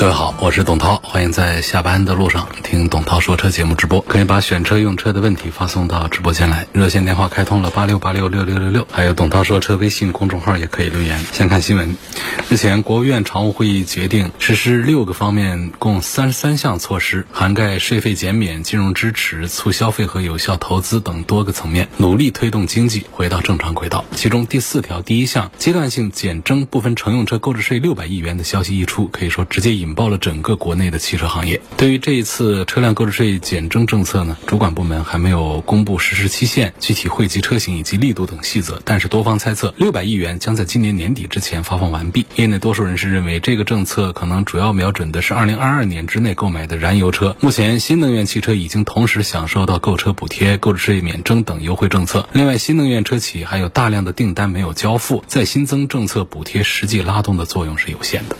各位好，我是董涛，欢迎在下班的路上听董涛说车节目直播。可以把选车用车的问题发送到直播间来，热线电话开通了八六八六六六六六，还有董涛说车微信公众号也可以留言。先看新闻，日前国务院常务会议决定实施六个方面共三十三项措施，涵盖税费减免、金融支持、促消费和有效投资等多个层面，努力推动经济回到正常轨道。其中第四条第一项阶段性减征部分乘用车购置税六百亿元的消息一出，可以说直接引引爆了整个国内的汽车行业。对于这一次车辆购置税减征政策呢，主管部门还没有公布实施期限、具体惠及车型以及力度等细则。但是多方猜测，六百亿元将在今年年底之前发放完毕。业内多数人士认为，这个政策可能主要瞄准的是二零二二年之内购买的燃油车。目前，新能源汽车已经同时享受到购车补贴、购置税免征等优惠政策。另外，新能源车企还有大量的订单没有交付，再新增政策补贴，实际拉动的作用是有限的。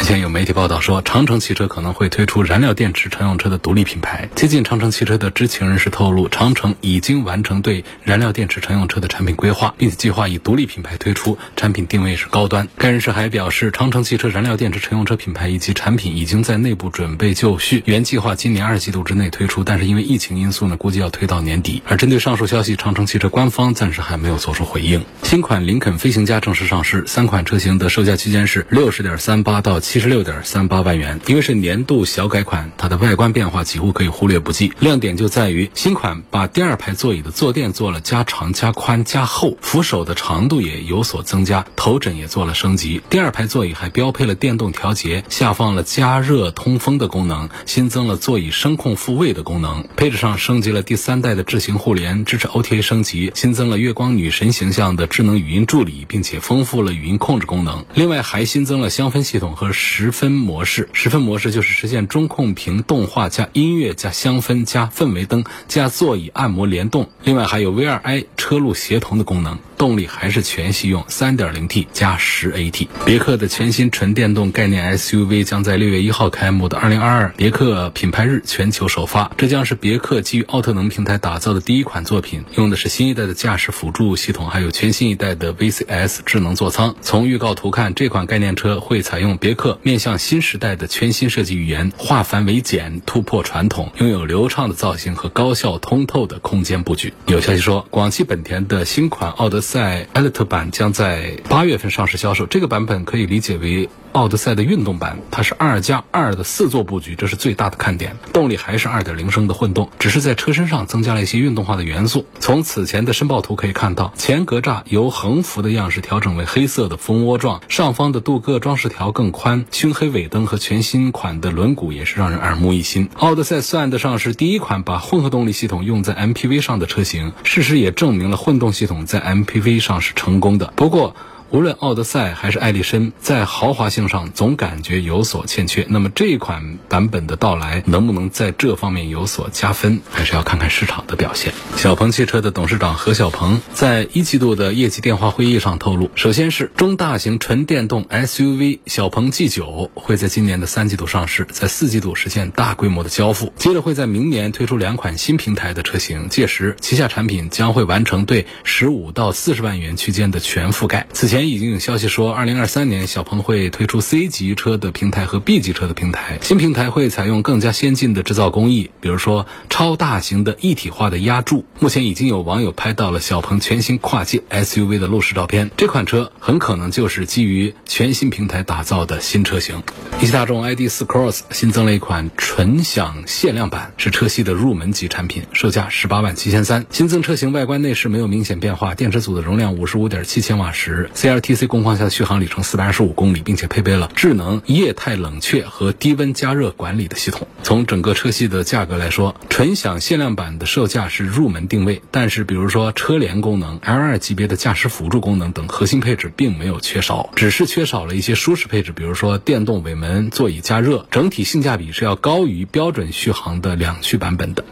之前有媒体报道说，长城汽车可能会推出燃料电池乘用车的独立品牌。接近长城汽车的知情人士透露，长城已经完成对燃料电池乘用车的产品规划，并且计划以独立品牌推出，产品定位是高端。该人士还表示，长城汽车燃料电池乘用车品牌以及产品已经在内部准备就绪，原计划今年二季度之内推出，但是因为疫情因素呢，估计要推到年底。而针对上述消息，长城汽车官方暂时还没有做出回应。新款林肯飞行家正式上市，三款车型的售价区间是六十点三八到七十六点三八万元。因为是年度小改款，它的外观变化几乎可以忽略不计。亮点就在于新款把第二排座椅的坐垫做了加长、加宽、加厚，扶手的长度也有所增加，头枕也做了升级。第二排座椅还标配了电动调节，下放了加热通风的功能，新增了座椅声控复位的功能。配置上升级了第三代的智行互联，支持 OTA 升级，新增了月光女神形象的智能语音助理，并且丰富了语音控制功能。另外还新增了香氛系统和十分模式。十分模式就是实现中控屏动画加音乐加香氛加氛围灯加座椅按摩联动。另外还有 V2i 车路协同的功能。动力还是全系用 3.0T 加 10AT。别克的全新纯电动概念 SUV 将在六月一号开幕的2022别克品牌日全球首发。这将是别克基于奥特能平台打造的第一款作品，用的是新一代的驾驶辅助系统，还有全新一代的 VCS 智能座舱。从预告图看，这款概念车会采用别克面向新时代的全新设计语言，化繁为简，突破传统，拥有流畅的造型和高效通透的空间布局。有消息说，广汽本田的新款奥德赛。在 Elite 版将在八月份上市销售，这个版本可以理解为奥德赛的运动版，它是二加二的四座布局，这是最大的看点。动力还是二点零升的混动，只是在车身上增加了一些运动化的元素。从此前的申报图可以看到，前格栅由横幅的样式调整为黑色的蜂窝状，上方的镀铬装饰条更宽，熏黑尾灯和全新款的轮毂也是让人耳目一新。奥德赛算得上是第一款把混合动力系统用在 MPV 上的车型，事实也证明了混动系统在 MPV。上是成功的，不过。无论奥德赛还是艾力绅，在豪华性上总感觉有所欠缺。那么这一款版本的到来，能不能在这方面有所加分，还是要看看市场的表现。小鹏汽车的董事长何小鹏在一季度的业绩电话会议上透露，首先是中大型纯电动 SUV 小鹏 G9 会在今年的三季度上市，在四季度实现大规模的交付，接着会在明年推出两款新平台的车型，届时旗下产品将会完成对十五到四十万元区间的全覆盖。此前。前已经有消息说，二零二三年小鹏会推出 C 级车的平台和 B 级车的平台。新平台会采用更加先进的制造工艺，比如说超大型的一体化的压铸。目前已经有网友拍到了小鹏全新跨界 SUV 的路试照片，这款车很可能就是基于全新平台打造的新车型。一汽大众 ID.4 Cross 新增了一款纯享限量版，是车系的入门级产品，售价十八万七千三。新增车型外观内饰没有明显变化，电池组的容量五十五点七千瓦时。C LTC 工况下的续航里程四百二十五公里，并且配备了智能液态冷却和低温加热管理的系统。从整个车系的价格来说，纯享限量版的售价是入门定位，但是比如说车联功能、L2 级别的驾驶辅助功能等核心配置并没有缺少，只是缺少了一些舒适配置，比如说电动尾门、座椅加热，整体性价比是要高于标准续航的两驱版本的。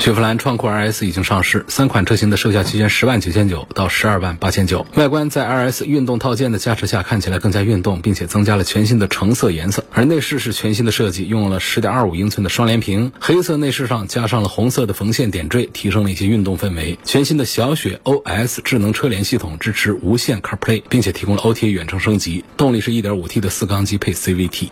雪佛兰创酷 RS 已经上市，三款车型的售价区间十万九千九到十二万八千九。外观在 RS 运动套件的加持下，看起来更加运动，并且增加了全新的橙色颜色。而内饰是全新的设计，用了十点二五英寸的双联屏，黑色内饰上加上了红色的缝线点缀，提升了一些运动氛围。全新的小雪 OS 智能车联系统支持无线 CarPlay，并且提供了 OTA 远程升级。动力是一点五 T 的四缸机配 CVT。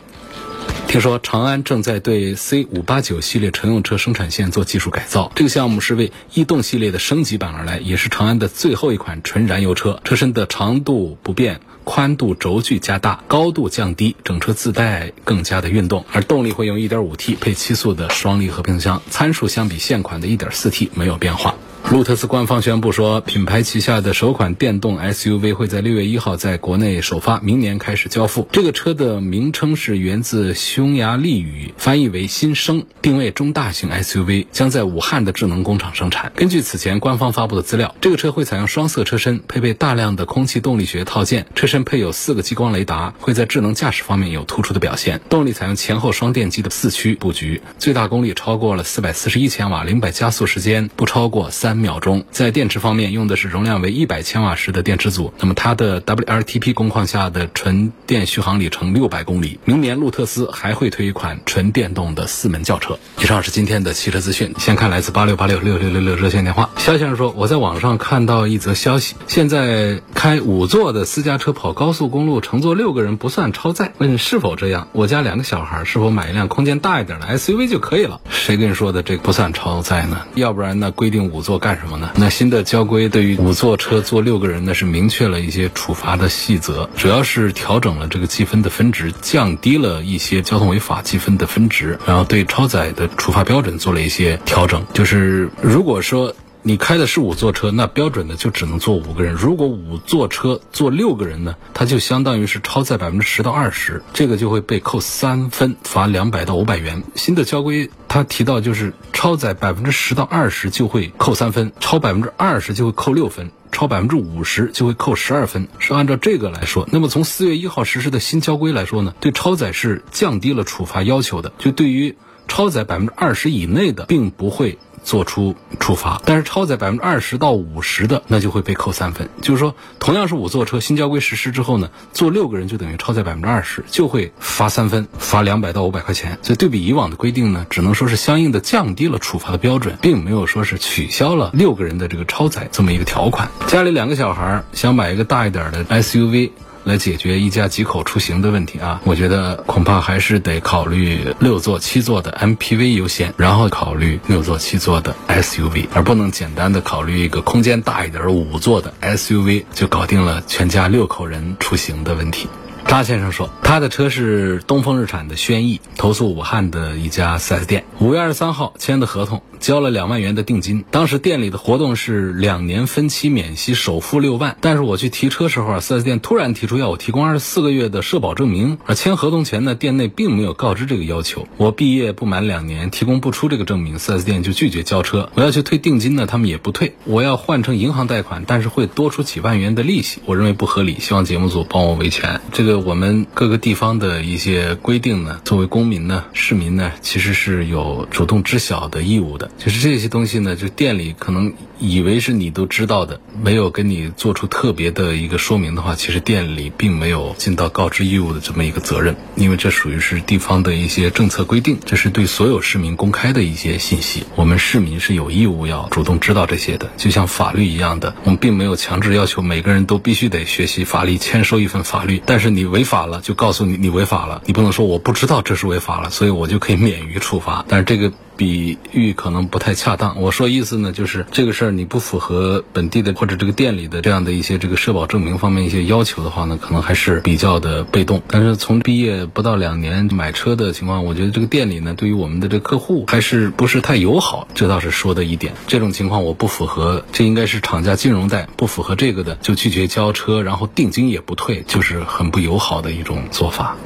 听说长安正在对 C 五八九系列乘用车生产线做技术改造，这个项目是为逸动系列的升级版而来，也是长安的最后一款纯燃油车。车身的长度不变，宽度轴距加大，高度降低，整车自带更加的运动。而动力会用一点五 T 配七速的双离合变速箱，参数相比现款的一点四 T 没有变化。路特斯官方宣布说，品牌旗下的首款电动 SUV 会在六月一号在国内首发，明年开始交付。这个车的名称是源自匈牙利语，翻译为“新生”，定位中大型 SUV，将在武汉的智能工厂生产。根据此前官方发布的资料，这个车会采用双色车身，配备大量的空气动力学套件，车身配有四个激光雷达，会在智能驾驶方面有突出的表现。动力采用前后双电机的四驱布局，最大功率超过了四百四十一千瓦，零百加速时间不超过三。秒钟，在电池方面用的是容量为一百千瓦时的电池组，那么它的 WLTP 工况下的纯电续航里程六百公里。明年路特斯还会推一款纯电动的四门轿车。以上是今天的汽车资讯，先看来自八六八六六六六六热线电话。肖先生说，我在网上看到一则消息，现在开五座的私家车跑高速公路，乘坐六个人不算超载，问是否这样？我家两个小孩，是否买一辆空间大一点的 SUV 就可以了？谁跟你说的这不算超载呢？要不然呢？规定五座干什么呢？那新的交规对于五座车坐六个人呢，是明确了一些处罚的细则，主要是调整了这个记分的分值，降低了一些交通违法记分的分值，然后对超载的处罚标准做了一些调整。就是如果说你开的是五座车，那标准的就只能坐五个人；如果五座车坐六个人呢，它就相当于是超载百分之十到二十，这个就会被扣三分，罚两百到五百元。新的交规它提到，就是超载百分之十到二十就会扣三分，超百分之二十就会扣六分，超百分之五十就会扣十二分，是按照这个来说。那么从四月一号实施的新交规来说呢，对超载是降低了处罚要求的，就对于超载百分之二十以内的，并不会。做出处罚，但是超载百分之二十到五十的，那就会被扣三分。就是说，同样是五座车，新交规实施之后呢，坐六个人就等于超载百分之二十，就会罚三分，罚两百到五百块钱。所以对比以往的规定呢，只能说是相应的降低了处罚的标准，并没有说是取消了六个人的这个超载这么一个条款。家里两个小孩想买一个大一点的 SUV。来解决一家几口出行的问题啊，我觉得恐怕还是得考虑六座、七座的 MPV 优先，然后考虑六座、七座的 SUV，而不能简单的考虑一个空间大一点五座的 SUV 就搞定了全家六口人出行的问题。张先生说，他的车是东风日产的轩逸，投诉武汉的一家 4S 店，五月二十三号签的合同。交了两万元的定金，当时店里的活动是两年分期免息，首付六万。但是我去提车时候啊，4S 店突然提出要我提供二十四个月的社保证明，而签合同前呢，店内并没有告知这个要求。我毕业不满两年，提供不出这个证明，4S 店就拒绝交车。我要去退定金呢，他们也不退。我要换成银行贷款，但是会多出几万元的利息，我认为不合理，希望节目组帮我维权。这个我们各个地方的一些规定呢，作为公民呢、市民呢，其实是有主动知晓的义务的。就是这些东西呢，就店里可能以为是你都知道的，没有跟你做出特别的一个说明的话，其实店里并没有尽到告知义务的这么一个责任，因为这属于是地方的一些政策规定，这是对所有市民公开的一些信息，我们市民是有义务要主动知道这些的，就像法律一样的，我们并没有强制要求每个人都必须得学习法律，签收一份法律，但是你违法了就告诉你你违法了，你不能说我不知道这是违法了，所以我就可以免于处罚，但是这个。比喻可能不太恰当。我说意思呢，就是这个事儿你不符合本地的或者这个店里的这样的一些这个社保证明方面一些要求的话呢，可能还是比较的被动。但是从毕业不到两年买车的情况，我觉得这个店里呢，对于我们的这个客户还是不是太友好，这倒是说的一点。这种情况我不符合，这应该是厂家金融贷，不符合这个的就拒绝交车，然后定金也不退，就是很不友好的一种做法。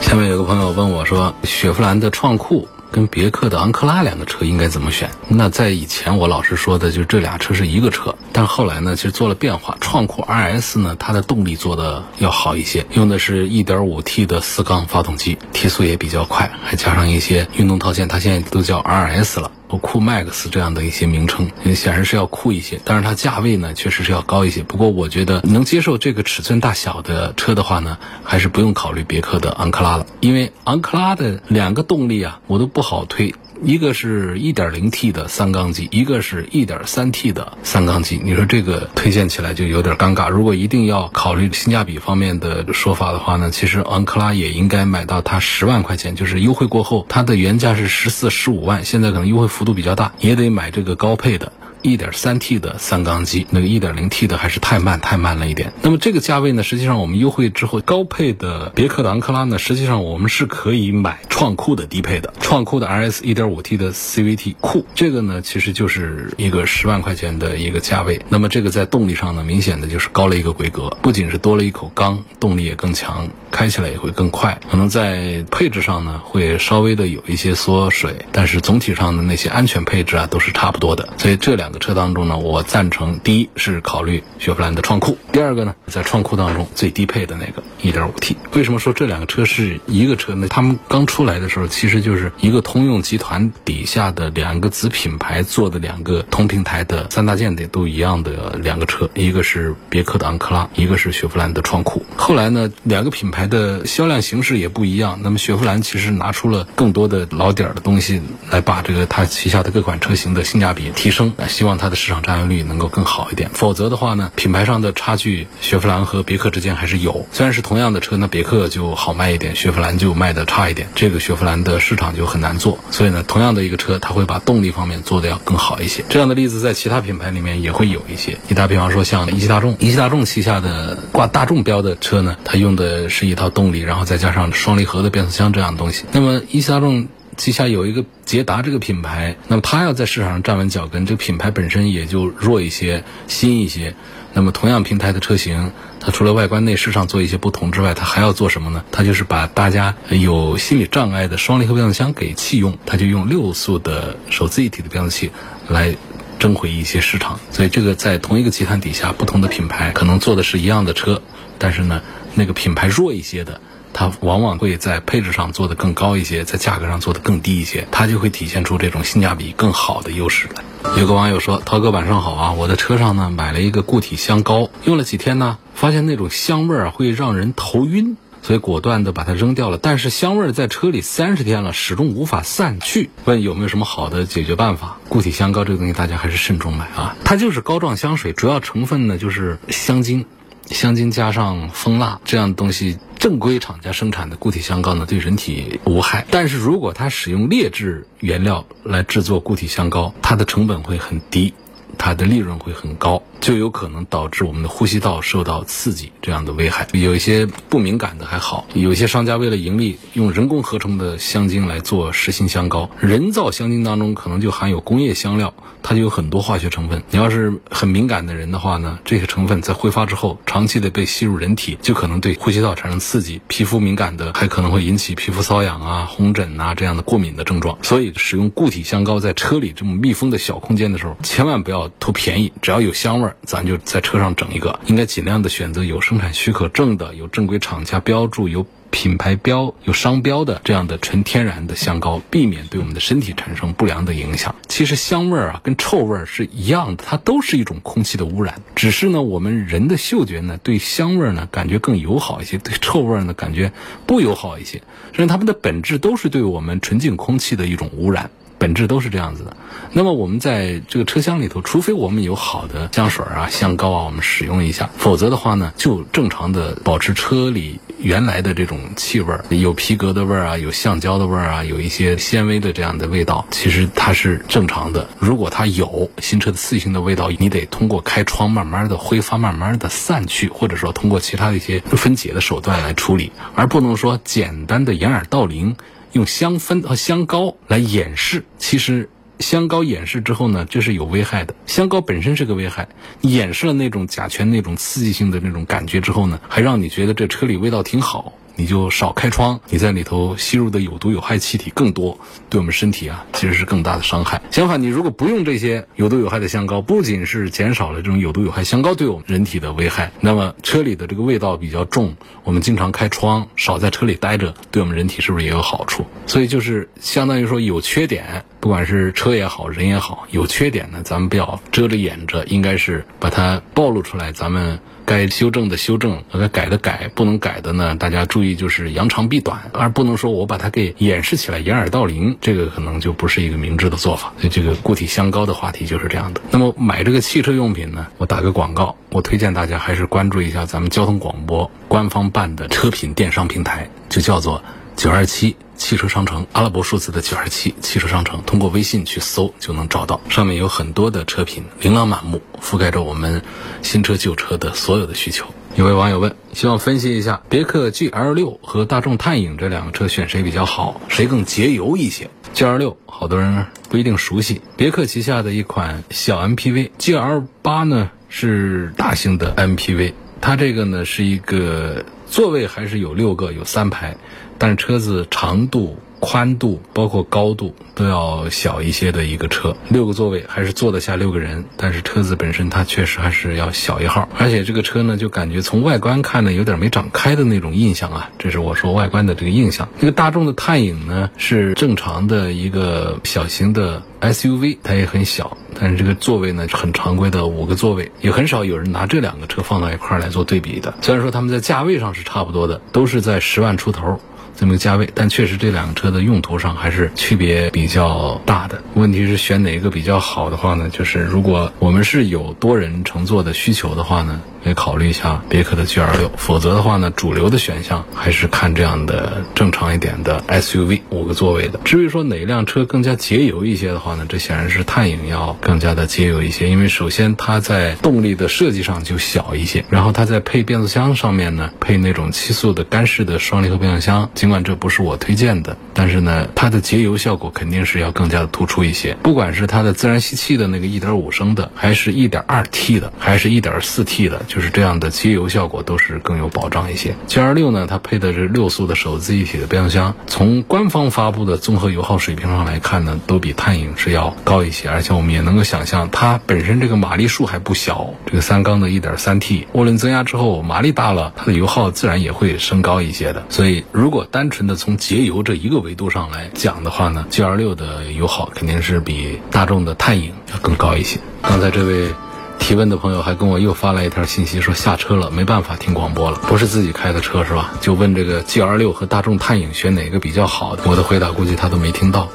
下面有个朋友问我说，雪佛兰的创酷。跟别克的昂克拉两个车应该怎么选？那在以前我老是说的，就这俩车是一个车，但后来呢，其实做了变化。创酷 RS 呢，它的动力做的要好一些，用的是一点五 T 的四缸发动机，提速也比较快，还加上一些运动套件，它现在都叫 RS 了。酷 Max 这样的一些名称，显然是要酷一些，但是它价位呢，确实是要高一些。不过我觉得能接受这个尺寸大小的车的话呢，还是不用考虑别克的昂克拉了，因为昂克拉的两个动力啊，我都不好推。一个是 1.0T 的三缸机，一个是 1.3T 的三缸机。你说这个推荐起来就有点尴尬。如果一定要考虑性价比方面的说法的话呢，其实昂克拉也应该买到它十万块钱，就是优惠过后，它的原价是十四、十五万，现在可能优惠幅度比较大，也得买这个高配的。一点三 T 的三缸机，那个一点零 T 的还是太慢太慢了一点。那么这个价位呢，实际上我们优惠之后，高配的别克的昂克拉呢，实际上我们是可以买创酷的低配的，创酷的 RS 一点五 T 的 CVT 酷，这个呢其实就是一个十万块钱的一个价位。那么这个在动力上呢，明显的就是高了一个规格，不仅是多了一口缸，动力也更强，开起来也会更快。可能在配置上呢，会稍微的有一些缩水，但是总体上的那些安全配置啊，都是差不多的。所以这两。车当中呢，我赞成第一是考虑雪佛兰的创酷，第二个呢，在创酷当中最低配的那个 1.5T。为什么说这两个车是一个车呢？他们刚出来的时候，其实就是一个通用集团底下的两个子品牌做的两个同平台的三大件的都一样的两个车，一个是别克的昂克拉，一个是雪佛兰的创酷。后来呢，两个品牌的销量形式也不一样。那么雪佛兰其实拿出了更多的老点儿的东西来把这个它旗下的各款车型的性价比提升，希望它的市场占有率能够更好一点。否则的话呢，品牌上的差距，雪佛兰和别克之间还是有。虽然是同样的车，那别克就好卖一点，雪佛兰就卖的差一点。这个雪佛兰的市场就很难做。所以呢，同样的一个车，它会把动力方面做的要更好一些。这样的例子在其他品牌里面也会有一些。你打比方说像一汽大众，一汽大众旗下的挂大众标的车呢，它用的是一套动力，然后再加上双离合的变速箱这样的东西。那么一汽大众。旗下有一个捷达这个品牌，那么它要在市场上站稳脚跟，这个品牌本身也就弱一些、新一些。那么同样平台的车型，它除了外观内饰上做一些不同之外，它还要做什么呢？它就是把大家有心理障碍的双离合变速箱给弃用，它就用六速的手自一体的变速器来争回一些市场。所以这个在同一个集团底下，不同的品牌可能做的是一样的车，但是呢，那个品牌弱一些的。它往往会在配置上做得更高一些，在价格上做得更低一些，它就会体现出这种性价比更好的优势来。有个网友说：“涛哥晚上好啊，我的车上呢买了一个固体香膏，用了几天呢，发现那种香味儿会让人头晕，所以果断的把它扔掉了。但是香味儿在车里三十天了，始终无法散去。问有没有什么好的解决办法？固体香膏这个东西大家还是慎重买啊，它就是膏状香水，主要成分呢就是香精。”香精加上蜂蜡这样的东西，正规厂家生产的固体香膏呢，对人体无害。但是如果它使用劣质原料来制作固体香膏，它的成本会很低。它的利润会很高，就有可能导致我们的呼吸道受到刺激这样的危害。有一些不敏感的还好，有些商家为了盈利，用人工合成的香精来做实心香膏。人造香精当中可能就含有工业香料，它就有很多化学成分。你要是很敏感的人的话呢，这些成分在挥发之后，长期的被吸入人体，就可能对呼吸道产生刺激。皮肤敏感的还可能会引起皮肤瘙痒啊、红疹啊这样的过敏的症状。所以使用固体香膏在车里这么密封的小空间的时候，千万不要。图便宜，只要有香味儿，咱就在车上整一个。应该尽量的选择有生产许可证的、有正规厂家标注、有品牌标、有商标的这样的纯天然的香膏，避免对我们的身体产生不良的影响。其实香味儿啊，跟臭味儿是一样的，它都是一种空气的污染。只是呢，我们人的嗅觉呢，对香味儿呢感觉更友好一些，对臭味儿呢感觉不友好一些。实际上，它们的本质都是对我们纯净空气的一种污染。本质都是这样子的。那么我们在这个车厢里头，除非我们有好的香水啊、香膏啊，我们使用一下，否则的话呢，就正常的保持车里原来的这种气味，有皮革的味儿啊，有橡胶的味儿啊，有一些纤维的这样的味道，其实它是正常的。如果它有新车的刺激性的味道，你得通过开窗慢慢的挥发，慢慢的散去，或者说通过其他的一些分解的手段来处理，而不能说简单的掩耳盗铃。用香氛和香膏来掩饰，其实香膏掩饰之后呢，这是有危害的。香膏本身是个危害，掩饰了那种甲醛那种刺激性的那种感觉之后呢，还让你觉得这车里味道挺好。你就少开窗，你在里头吸入的有毒有害气体更多，对我们身体啊其实是更大的伤害。相反，你如果不用这些有毒有害的香膏，不仅是减少了这种有毒有害香膏对我们人体的危害，那么车里的这个味道比较重，我们经常开窗，少在车里待着，对我们人体是不是也有好处？所以就是相当于说有缺点，不管是车也好，人也好，有缺点呢，咱们不要遮着掩着，应该是把它暴露出来，咱们。该修正的修正，该改的改，不能改的呢，大家注意就是扬长避短，而不能说我把它给掩饰起来，掩耳盗铃，这个可能就不是一个明智的做法。所以这个固体香膏的话题就是这样的。那么买这个汽车用品呢，我打个广告，我推荐大家还是关注一下咱们交通广播官方办的车品电商平台，就叫做九二七。汽车商城，阿拉伯数字的九二七汽车商城，通过微信去搜就能找到，上面有很多的车品，琳琅满目，覆盖着我们新车旧车的所有的需求。有位网友问，希望分析一下别克 GL 六和大众探影这两个车选谁比较好，谁更节油一些？GL 六好多人不一定熟悉，别克旗下的一款小 MPV，GL 八呢是大型的 MPV，它这个呢是一个座位还是有六个，有三排。但是车子长度、宽度，包括高度都要小一些的一个车，六个座位还是坐得下六个人。但是车子本身它确实还是要小一号，而且这个车呢，就感觉从外观看呢，有点没长开的那种印象啊。这是我说外观的这个印象。这个大众的探影呢，是正常的一个小型的 SUV，它也很小，但是这个座位呢，很常规的五个座位，也很少有人拿这两个车放到一块来做对比的。虽然说他们在价位上是差不多的，都是在十万出头。这么个价位，但确实这两个车的用途上还是区别比较大的。问题是选哪个比较好的话呢？就是如果我们是有多人乘坐的需求的话呢？可以考虑一下别克的 G R 六，否则的话呢，主流的选项还是看这样的正常一点的 S U V 五个座位的。至于说哪辆车更加节油一些的话呢，这显然是探影要更加的节油一些，因为首先它在动力的设计上就小一些，然后它在配变速箱上面呢，配那种七速的干式的双离合变速箱，尽管这不是我推荐的，但是呢，它的节油效果肯定是要更加的突出一些。不管是它的自然吸气的那个一点五升的，还是一点二 T 的，还是一点四 T 的。就是这样的节油效果都是更有保障一些。G R 六呢，它配的是六速的手自一体的变速箱，从官方发布的综合油耗水平上来看呢，都比探影是要高一些。而且我们也能够想象，它本身这个马力数还不小，这个三缸的一点三 T，涡轮增压之后马力大了，它的油耗自然也会升高一些的。所以如果单纯的从节油这一个维度上来讲的话呢，G R 六的油耗肯定是比大众的探影要更高一些。刚才这位。提问的朋友还跟我又发来一条信息，说下车了，没办法听广播了，不是自己开的车是吧？就问这个 G R 六和大众探影选哪个比较好？我的回答估计他都没听到。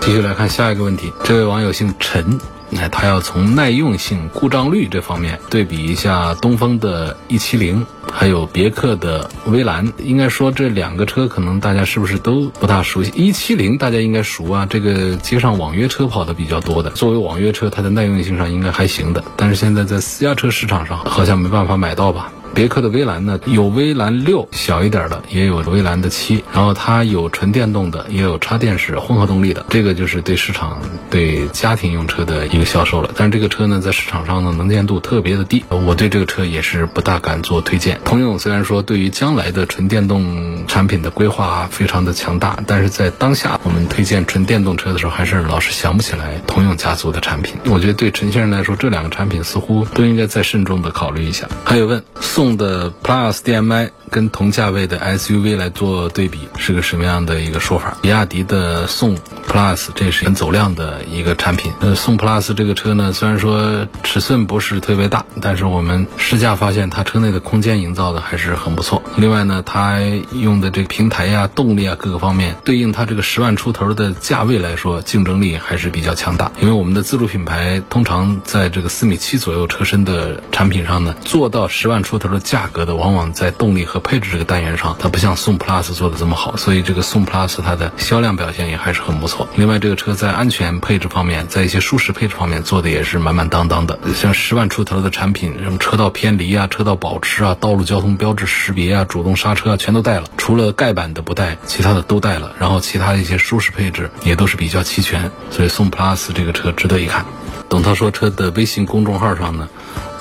继续来看下一个问题，这位网友姓陈。那它要从耐用性、故障率这方面对比一下东风的 E70，还有别克的威兰。应该说这两个车可能大家是不是都不大熟悉？E70 大家应该熟啊，这个街上网约车跑的比较多的。作为网约车，它的耐用性上应该还行的。但是现在在私家车市场上好像没办法买到吧？别克的威兰呢，有威兰六小一点的，也有威兰的七，然后它有纯电动的，也有插电式混合动力的。这个就是对市场对家庭用车的一个销售了。但是这个车呢，在市场上呢，能见度特别的低，我对这个车也是不大敢做推荐。通用虽然说对于将来的纯电动产品的规划非常的强大，但是在当下我们推荐纯电动车的时候，还是老是想不起来通用家族的产品。我觉得对陈先生来说，这两个产品似乎都应该再慎重的考虑一下。还有问送。送的 Plus DM-i 跟同价位的 SUV 来做对比，是个什么样的一个说法？比亚迪的宋 Plus 这是很走量的一个产品。呃，宋 Plus 这个车呢，虽然说尺寸不是特别大，但是我们试驾发现它车内的空间营造的还是很不错。另外呢，它用的这个平台呀、动力啊各个方面，对应它这个十万出头的价位来说，竞争力还是比较强大。因为我们的自主品牌通常在这个四米七左右车身的产品上呢，做到十万出头的价格的，往往在动力和配置这个单元上，它不像宋 Plus 做的这么好，所以这个宋 Plus 它的销量表现也还是很不错。另外，这个车在安全配置方面，在一些舒适配置方面做的也是满满当当的。像十万出头的产品，什么车道偏离啊、车道保持啊、道路交通标志识别啊、主动刹车啊，全都带了。除了盖板的不带，其他的都带了。然后其他一些舒适配置也都是比较齐全，所以宋 Plus 这个车值得一看。董涛说车的微信公众号上呢。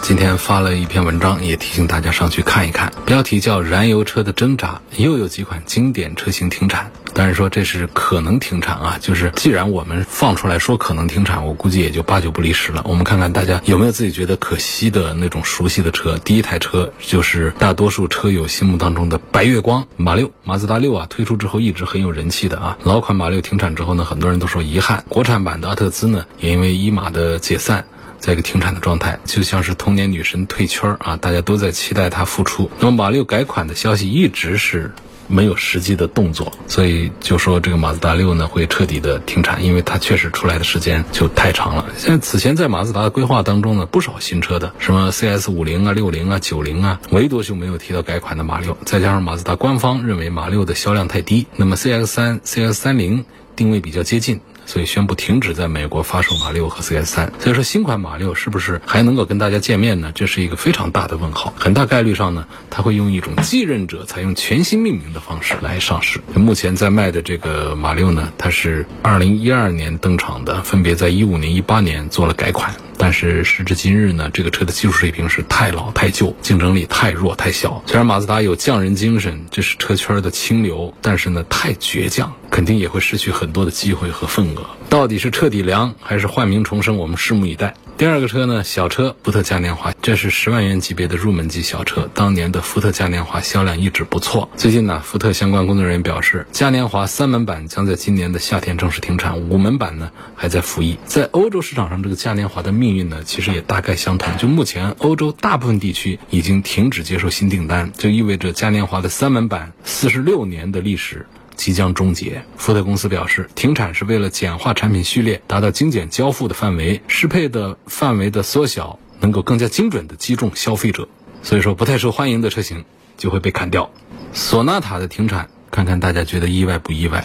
今天发了一篇文章，也提醒大家上去看一看。标题叫“燃油车的挣扎”，又有几款经典车型停产。当然说这是可能停产啊，就是既然我们放出来说可能停产，我估计也就八九不离十了。我们看看大家有没有自己觉得可惜的那种熟悉的车。第一台车就是大多数车友心目当中的白月光马六，马自达六啊推出之后一直很有人气的啊。老款马六停产之后呢，很多人都说遗憾。国产版的阿特兹呢，也因为一马的解散。在一个停产的状态，就像是童年女神退圈啊，大家都在期待它复出。那么马六改款的消息一直是没有实际的动作，所以就说这个马自达六呢会彻底的停产，因为它确实出来的时间就太长了。现在此前在马自达的规划当中呢，不少新车的，什么 CS 五零啊、六零啊、九零啊，唯独就没有提到改款的马六。再加上马自达官方认为马六的销量太低，那么 CX 三、CX 三零定位比较接近。所以宣布停止在美国发售马六和 CS 三。所以说新款马六是不是还能够跟大家见面呢？这是一个非常大的问号。很大概率上呢，它会用一种继任者采用全新命名的方式来上市。目前在卖的这个马六呢，它是二零一二年登场的，分别在一五年、一八年做了改款。但是时至今日呢，这个车的技术水平是太老太旧，竞争力太弱太小。虽然马自达有匠人精神，这是车圈的清流，但是呢，太倔强，肯定也会失去很多的机会和份额。到底是彻底凉还是换名重生？我们拭目以待。第二个车呢，小车福特嘉年华，这是十万元级别的入门级小车。当年的福特嘉年华销量一直不错。最近呢，福特相关工作人员表示，嘉年华三门版将在今年的夏天正式停产，五门版呢还在服役。在欧洲市场上，这个嘉年华的命运呢，其实也大概相同。就目前，欧洲大部分地区已经停止接受新订单，就意味着嘉年华的三门版四十六年的历史。即将终结。福特公司表示，停产是为了简化产品序列，达到精简交付的范围，适配的范围的缩小，能够更加精准的击中消费者。所以说，不太受欢迎的车型就会被砍掉。索纳塔的停产，看看大家觉得意外不意外？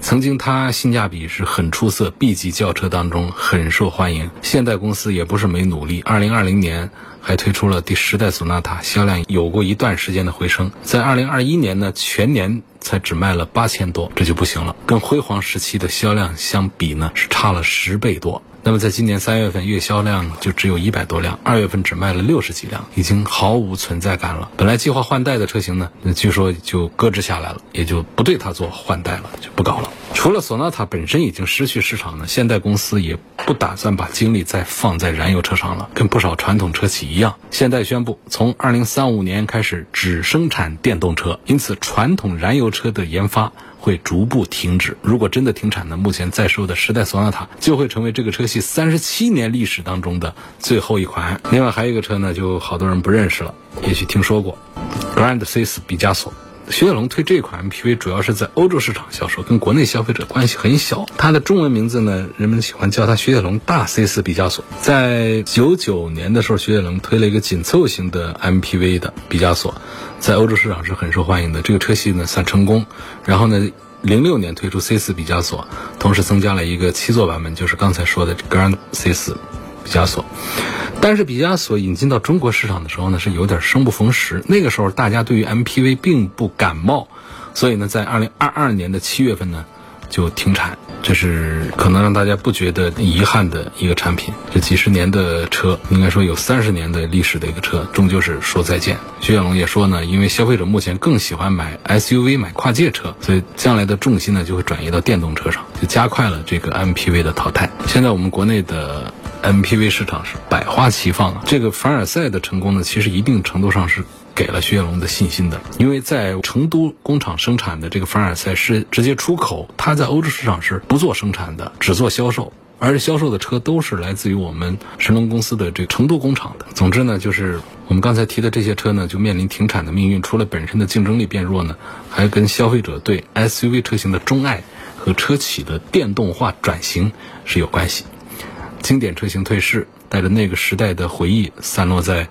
曾经它性价比是很出色，B 级轿车当中很受欢迎。现代公司也不是没努力，二零二零年还推出了第十代索纳塔，销量有过一段时间的回升。在二零二一年呢，全年。才只卖了八千多，这就不行了。跟辉煌时期的销量相比呢，是差了十倍多。那么在今年三月份月销量就只有一百多辆，二月份只卖了六十几辆，已经毫无存在感了。本来计划换代的车型呢，那据说就搁置下来了，也就不对它做换代了，就不搞了。除了索纳塔本身已经失去市场呢，现代公司也不打算把精力再放在燃油车上了。跟不少传统车企一样，现代宣布从二零三五年开始只生产电动车，因此传统燃油车的研发。会逐步停止。如果真的停产呢？目前在售的时代索纳塔就会成为这个车系三十七年历史当中的最后一款。另外还有一个车呢，就好多人不认识了，也许听说过，Grand C 四毕加索。雪铁龙推这款 MPV 主要是在欧洲市场销售，跟国内消费者关系很小。它的中文名字呢，人们喜欢叫它雪铁龙大 C 四毕加索。在九九年的时候，雪铁龙推了一个紧凑型的 MPV 的毕加索，在欧洲市场是很受欢迎的。这个车系呢算成功。然后呢，零六年推出 C 四毕加索，同时增加了一个七座版本，就是刚才说的 Grand C 四毕加索。但是毕加索引进到中国市场的时候呢，是有点生不逢时。那个时候大家对于 MPV 并不感冒，所以呢，在二零二二年的七月份呢就停产。这是可能让大家不觉得遗憾的一个产品。这几十年的车，应该说有三十年的历史的一个车，终究是说再见。徐小龙也说呢，因为消费者目前更喜欢买 SUV、买跨界车，所以将来的重心呢就会转移到电动车上，就加快了这个 MPV 的淘汰。现在我们国内的。MPV 市场是百花齐放啊！这个凡尔赛的成功呢，其实一定程度上是给了雪铁龙的信心的，因为在成都工厂生产的这个凡尔赛是直接出口，它在欧洲市场是不做生产的，只做销售。而销售的车都是来自于我们神龙公司的这个成都工厂的。总之呢，就是我们刚才提的这些车呢，就面临停产的命运。除了本身的竞争力变弱呢，还跟消费者对 SUV 车型的钟爱和车企的电动化转型是有关系。经典车型退市，带着那个时代的回忆散落在。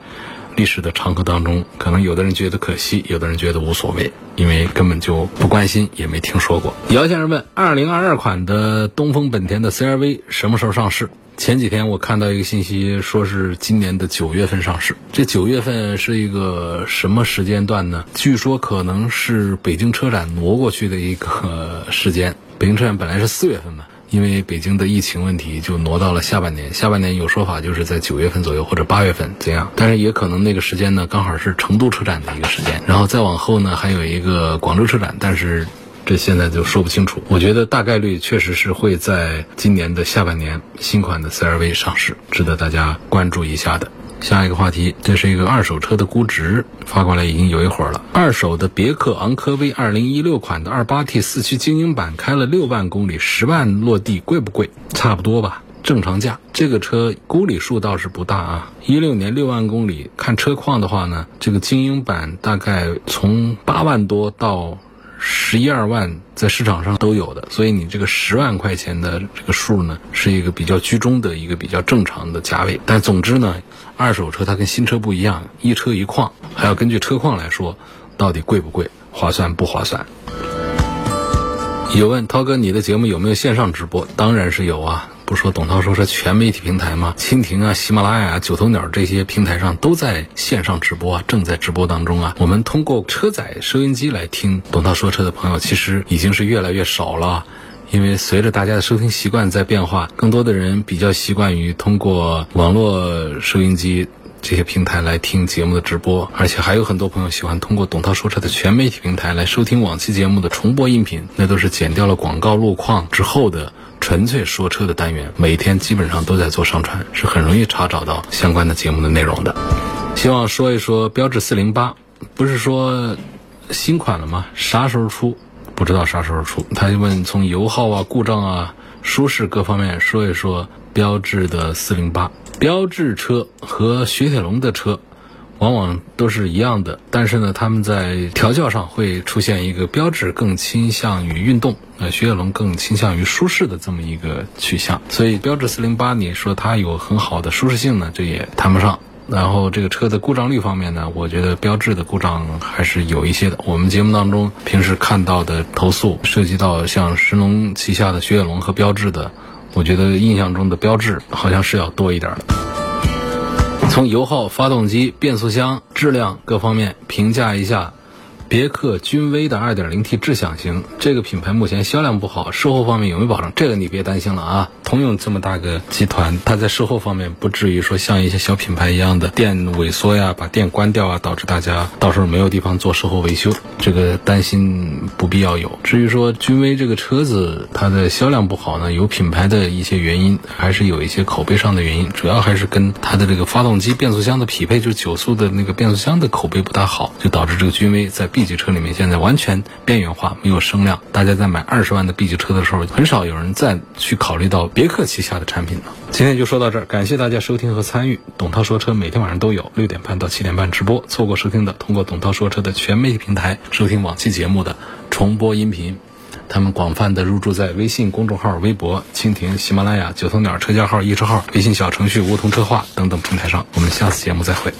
历史的长河当中，可能有的人觉得可惜，有的人觉得无所谓，因为根本就不关心，也没听说过。姚先生问：二零二二款的东风本田的 CRV 什么时候上市？前几天我看到一个信息，说是今年的九月份上市。这九月份是一个什么时间段呢？据说可能是北京车展挪过去的一个时间。北京车展本来是四月份嘛。因为北京的疫情问题，就挪到了下半年。下半年有说法就是在九月份左右或者八月份怎样，但是也可能那个时间呢，刚好是成都车展的一个时间。然后再往后呢，还有一个广州车展，但是这现在就说不清楚。我觉得大概率确实是会在今年的下半年新款的 CRV 上市，值得大家关注一下的。下一个话题，这是一个二手车的估值发过来已经有一会儿了。二手的别克昂科威2016款的 2.8T 四驱精英版开了六万公里，十万落地，贵不贵？差不多吧，正常价。这个车公里数倒是不大啊，一六年六万公里，看车况的话呢，这个精英版大概从八万多到。十一二万在市场上都有的，所以你这个十万块钱的这个数呢，是一个比较居中的一个比较正常的价位。但总之呢，二手车它跟新车不一样，一车一况，还要根据车况来说，到底贵不贵，划算不划算。有问涛哥，你的节目有没有线上直播？当然是有啊。不说董涛说是全媒体平台吗？蜻蜓啊、喜马拉雅、九头鸟这些平台上都在线上直播啊，正在直播当中啊。我们通过车载收音机来听董涛说车的朋友，其实已经是越来越少了，因为随着大家的收听习惯在变化，更多的人比较习惯于通过网络收音机这些平台来听节目的直播，而且还有很多朋友喜欢通过董涛说车的全媒体平台来收听往期节目的重播音频，那都是剪掉了广告路况之后的。纯粹说车的单元，每天基本上都在做上传，是很容易查找到相关的节目的内容的。希望说一说标致四零八，不是说新款了吗？啥时候出？不知道啥时候出。他就问从油耗啊、故障啊、舒适各方面说一说标致的四零八。标致车和雪铁龙的车。往往都是一样的，但是呢，他们在调教上会出现一个标志更倾向于运动，呃，雪铁龙更倾向于舒适的这么一个取向。所以，标致四零八，你说它有很好的舒适性呢，这也谈不上。然后，这个车的故障率方面呢，我觉得标致的故障还是有一些的。我们节目当中平时看到的投诉，涉及到像神龙旗下的雪铁龙和标致的，我觉得印象中的标致好像是要多一点的。从油耗、发动机、变速箱质量各方面评价一下。别克君威的 2.0T 智享型，这个品牌目前销量不好，售后方面有没有保障？这个你别担心了啊。通用这么大个集团，它在售后方面不至于说像一些小品牌一样的电萎缩呀，把电关掉啊，导致大家到时候没有地方做售后维修，这个担心不必要有。至于说君威这个车子它的销量不好呢，有品牌的一些原因，还是有一些口碑上的原因，主要还是跟它的这个发动机、变速箱的匹配，就是九速的那个变速箱的口碑不大好，就导致这个君威在。B 级车里面现在完全边缘化，没有声量。大家在买二十万的 B 级车的时候，很少有人再去考虑到别克旗下的产品了。今天就说到这儿，感谢大家收听和参与。董涛说车每天晚上都有六点半到七点半直播，错过收听的，通过董涛说车的全媒体平台收听往期节目的重播音频。他们广泛的入驻在微信公众号、微博、蜻蜓、喜马拉雅、九头鸟车架号、易车号、微信小程序梧桐车话等等平台上。我们下次节目再会。